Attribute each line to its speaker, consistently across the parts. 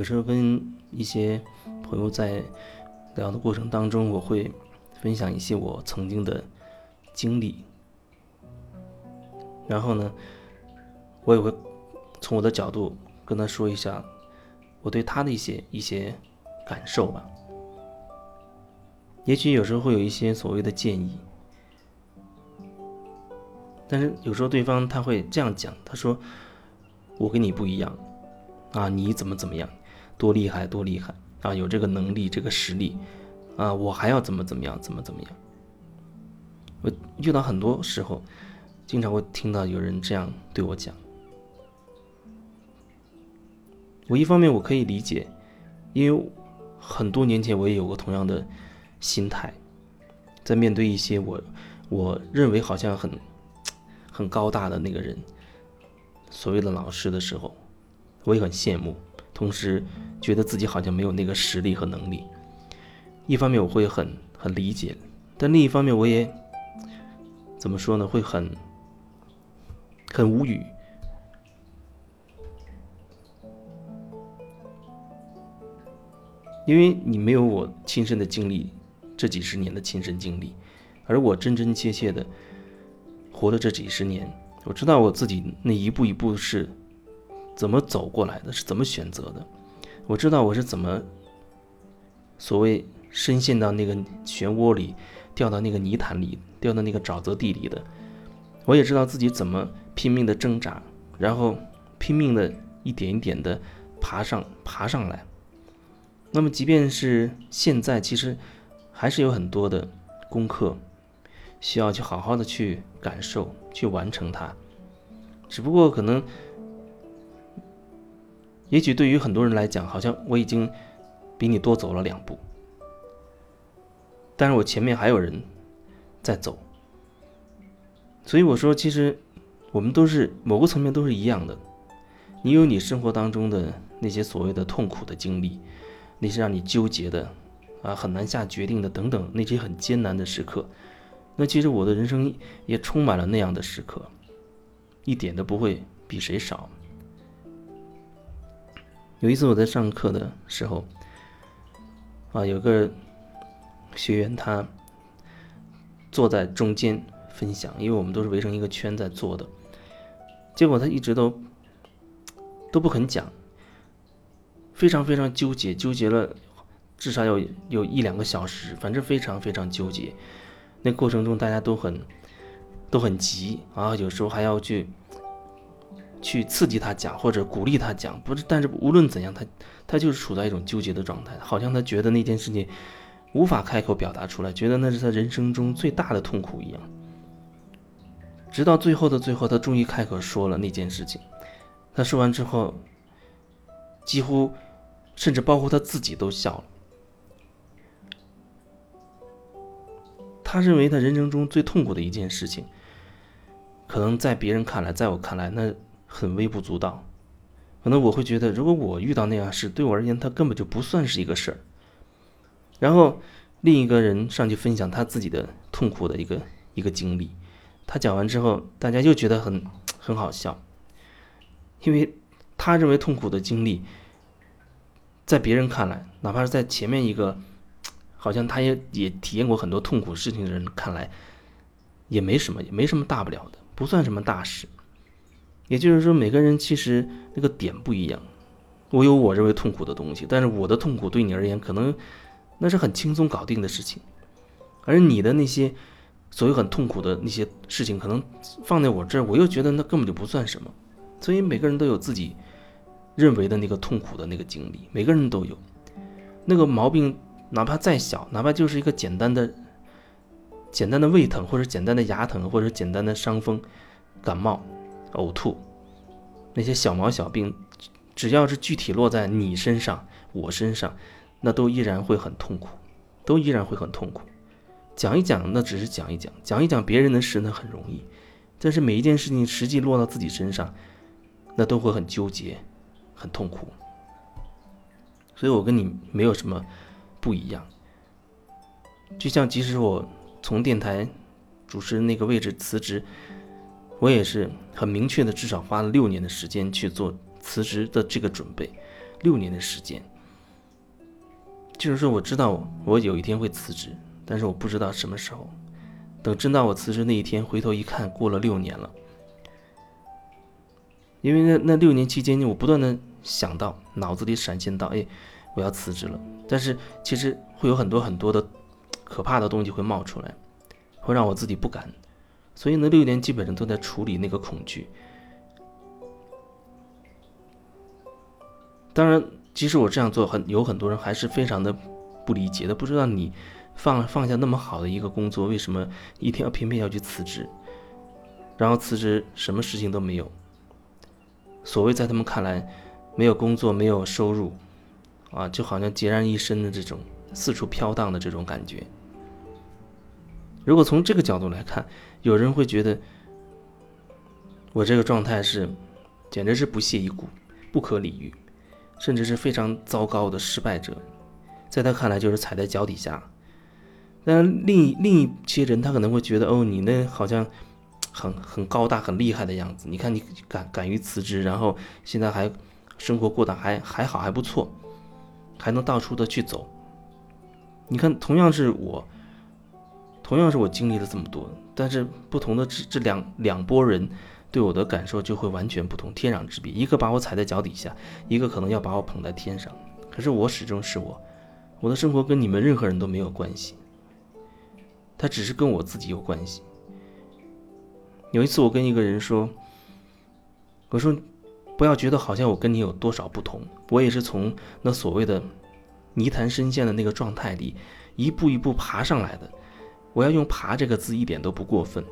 Speaker 1: 有时候跟一些朋友在聊的过程当中，我会分享一些我曾经的经历，然后呢，我也会从我的角度跟他说一下我对他的一些一些感受吧。也许有时候会有一些所谓的建议，但是有时候对方他会这样讲，他说：“我跟你不一样，啊，你怎么怎么样，多厉害多厉害啊，有这个能力这个实力，啊，我还要怎么怎么样怎么怎么样。”我遇到很多时候，经常会听到有人这样对我讲。我一方面我可以理解，因为很多年前我也有过同样的。心态，在面对一些我我认为好像很很高大的那个人，所谓的老师的时候，我也很羡慕，同时觉得自己好像没有那个实力和能力。一方面我会很很理解，但另一方面我也怎么说呢？会很很无语，因为你没有我亲身的经历。这几十年的亲身经历，而我真真切切的活了这几十年，我知道我自己那一步一步是怎么走过来的，是怎么选择的。我知道我是怎么所谓深陷到那个漩涡里，掉到那个泥潭里，掉到那个沼泽地里的。我也知道自己怎么拼命的挣扎，然后拼命的一点一点的爬上爬上来。那么，即便是现在，其实。还是有很多的功课需要去好好的去感受、去完成它。只不过可能，也许对于很多人来讲，好像我已经比你多走了两步，但是我前面还有人在走。所以我说，其实我们都是某个层面都是一样的。你有你生活当中的那些所谓的痛苦的经历，那些让你纠结的。啊，很难下决定的，等等那些很艰难的时刻，那其实我的人生也充满了那样的时刻，一点都不会比谁少。有一次我在上课的时候，啊，有个学员他坐在中间分享，因为我们都是围成一个圈在坐的，结果他一直都都不肯讲，非常非常纠结，纠结了。至少有有一两个小时，反正非常非常纠结。那过程中大家都很都很急啊，有时候还要去去刺激他讲或者鼓励他讲，不是。但是无论怎样，他他就是处在一种纠结的状态，好像他觉得那件事情无法开口表达出来，觉得那是他人生中最大的痛苦一样。直到最后的最后，他终于开口说了那件事情。他说完之后，几乎甚至包括他自己都笑了。他认为他人生中最痛苦的一件事情，可能在别人看来，在我看来，那很微不足道。可能我会觉得，如果我遇到那样事，对我而言，他根本就不算是一个事儿。然后另一个人上去分享他自己的痛苦的一个一个经历，他讲完之后，大家又觉得很很好笑，因为他认为痛苦的经历，在别人看来，哪怕是在前面一个。好像他也也体验过很多痛苦事情的人，看来也没什么，也没什么大不了的，不算什么大事。也就是说，每个人其实那个点不一样。我有我认为痛苦的东西，但是我的痛苦对你而言，可能那是很轻松搞定的事情，而你的那些所谓很痛苦的那些事情，可能放在我这儿，我又觉得那根本就不算什么。所以每个人都有自己认为的那个痛苦的那个经历，每个人都有那个毛病。哪怕再小，哪怕就是一个简单的、简单的胃疼，或者简单的牙疼，或者简单的伤风、感冒、呕吐，那些小毛小病，只要是具体落在你身上、我身上，那都依然会很痛苦，都依然会很痛苦。讲一讲，那只是讲一讲，讲一讲别人的事，那很容易；但是每一件事情实际落到自己身上，那都会很纠结、很痛苦。所以我跟你没有什么。不一样，就像即使我从电台主持人那个位置辞职，我也是很明确的，至少花了六年的时间去做辞职的这个准备。六年的时间。就是说，我知道我有一天会辞职，但是我不知道什么时候。等真到我辞职那一天，回头一看，过了六年了。因为那那六年期间，我不断的想到，脑子里闪现到，哎，我要辞职了。但是其实会有很多很多的可怕的东西会冒出来，会让我自己不敢。所以那六年基本上都在处理那个恐惧。当然，即使我这样做，很有很多人还是非常的不理解的，不知道你。放放下那么好的一个工作，为什么一定要偏偏要去辞职？然后辞职什么事情都没有。所谓在他们看来，没有工作，没有收入，啊，就好像孑然一身的这种四处飘荡的这种感觉。如果从这个角度来看，有人会觉得我这个状态是简直是不屑一顾、不可理喻，甚至是非常糟糕的失败者，在他看来就是踩在脚底下。但另另一些人，他可能会觉得，哦，你那好像很很高大、很厉害的样子。你看，你敢敢于辞职，然后现在还生活过得还还好，还不错，还能到处的去走。你看，同样是我，同样是我经历了这么多，但是不同的这这两两拨人对我的感受就会完全不同，天壤之别。一个把我踩在脚底下，一个可能要把我捧在天上。可是我始终是我，我的生活跟你们任何人都没有关系。他只是跟我自己有关系。有一次，我跟一个人说：“我说，不要觉得好像我跟你有多少不同，我也是从那所谓的泥潭深陷的那个状态里一步一步爬上来的。我要用‘爬’这个字一点都不过分，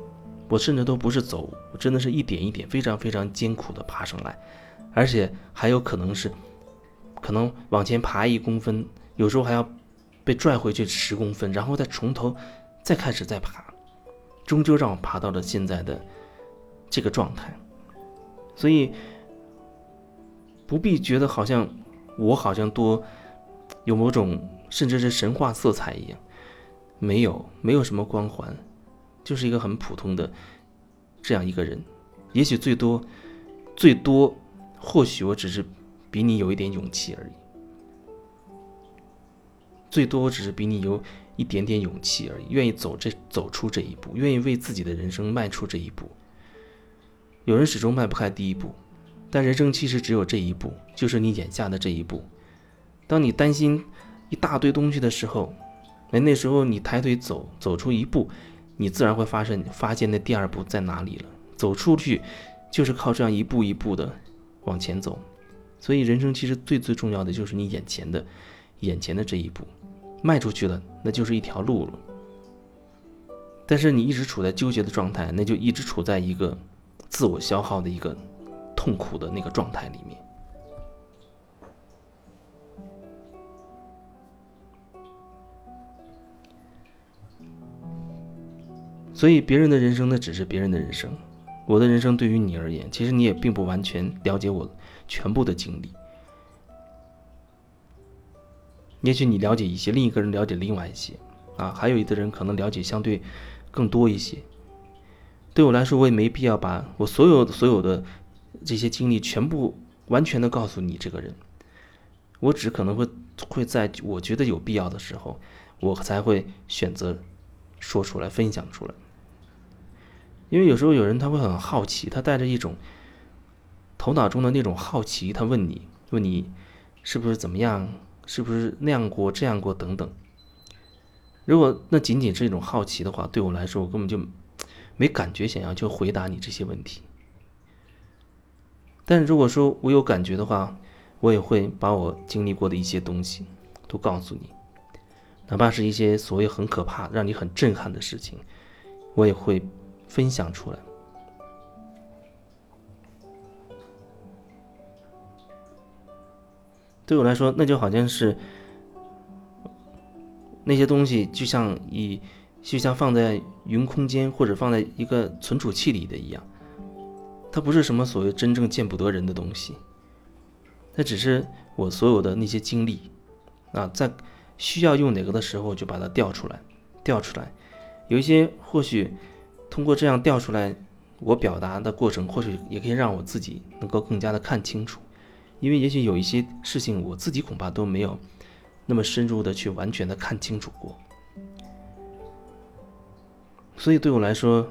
Speaker 1: 我甚至都不是走，我真的是一点一点非常非常艰苦的爬上来，而且还有可能是，可能往前爬一公分，有时候还要被拽回去十公分，然后再从头。”再开始再爬，终究让我爬到了现在的这个状态，所以不必觉得好像我好像多有某种甚至是神话色彩一样，没有，没有什么光环，就是一个很普通的这样一个人，也许最多最多，或许我只是比你有一点勇气而已，最多我只是比你有。一点点勇气而已，愿意走这走出这一步，愿意为自己的人生迈出这一步。有人始终迈不开第一步，但人生其实只有这一步，就是你眼下的这一步。当你担心一大堆东西的时候，那那时候你抬腿走走出一步，你自然会发现发现那第二步在哪里了。走出去就是靠这样一步一步的往前走，所以人生其实最最重要的就是你眼前的眼前的这一步。迈出去了，那就是一条路了。但是你一直处在纠结的状态，那就一直处在一个自我消耗的一个痛苦的那个状态里面。所以别人的人生，那只是别人的人生。我的人生对于你而言，其实你也并不完全了解我全部的经历。也许你了解一些，另一个人了解另外一些，啊，还有一个人可能了解相对更多一些。对我来说，我也没必要把我所有所有的这些经历全部完全的告诉你这个人。我只可能会会在我觉得有必要的时候，我才会选择说出来分享出来。因为有时候有人他会很好奇，他带着一种头脑中的那种好奇，他问你，问你是不是怎么样？是不是那样过、这样过等等？如果那仅仅是一种好奇的话，对我来说，我根本就没感觉想要去回答你这些问题。但如果说我有感觉的话，我也会把我经历过的一些东西都告诉你，哪怕是一些所谓很可怕、让你很震撼的事情，我也会分享出来。对我来说，那就好像是那些东西，就像以就像放在云空间或者放在一个存储器里的一样，它不是什么所谓真正见不得人的东西，它只是我所有的那些经历啊，在需要用哪个的时候就把它调出来，调出来。有一些或许通过这样调出来，我表达的过程或许也可以让我自己能够更加的看清楚。因为也许有一些事情我自己恐怕都没有那么深入的去完全的看清楚过。所以对我来说，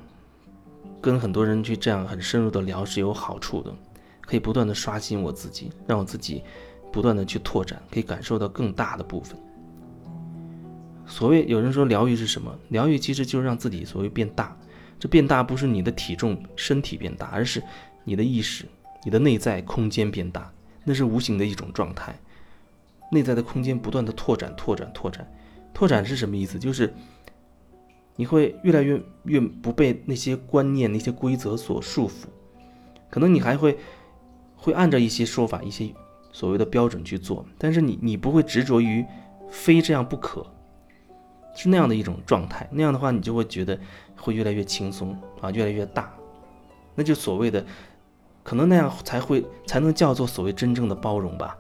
Speaker 1: 跟很多人去这样很深入的聊是有好处的，可以不断的刷新我自己，让我自己不断的去拓展，可以感受到更大的部分。所谓有人说疗愈是什么？疗愈其实就是让自己所谓变大。这变大不是你的体重、身体变大，而是你的意识、你的内在空间变大。那是无形的一种状态，内在的空间不断的拓展、拓展、拓展。拓展是什么意思？就是你会越来越越不被那些观念、那些规则所束缚。可能你还会会按照一些说法、一些所谓的标准去做，但是你你不会执着于非这样不可。是那样的一种状态，那样的话，你就会觉得会越来越轻松啊，越来越大，那就所谓的，可能那样才会才能叫做所谓真正的包容吧。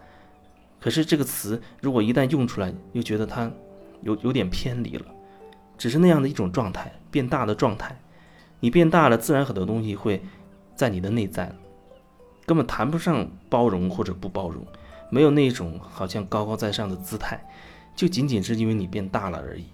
Speaker 1: 可是这个词如果一旦用出来，又觉得它有有点偏离了，只是那样的一种状态，变大的状态。你变大了，自然很多东西会在你的内在，根本谈不上包容或者不包容，没有那种好像高高在上的姿态，就仅仅是因为你变大了而已。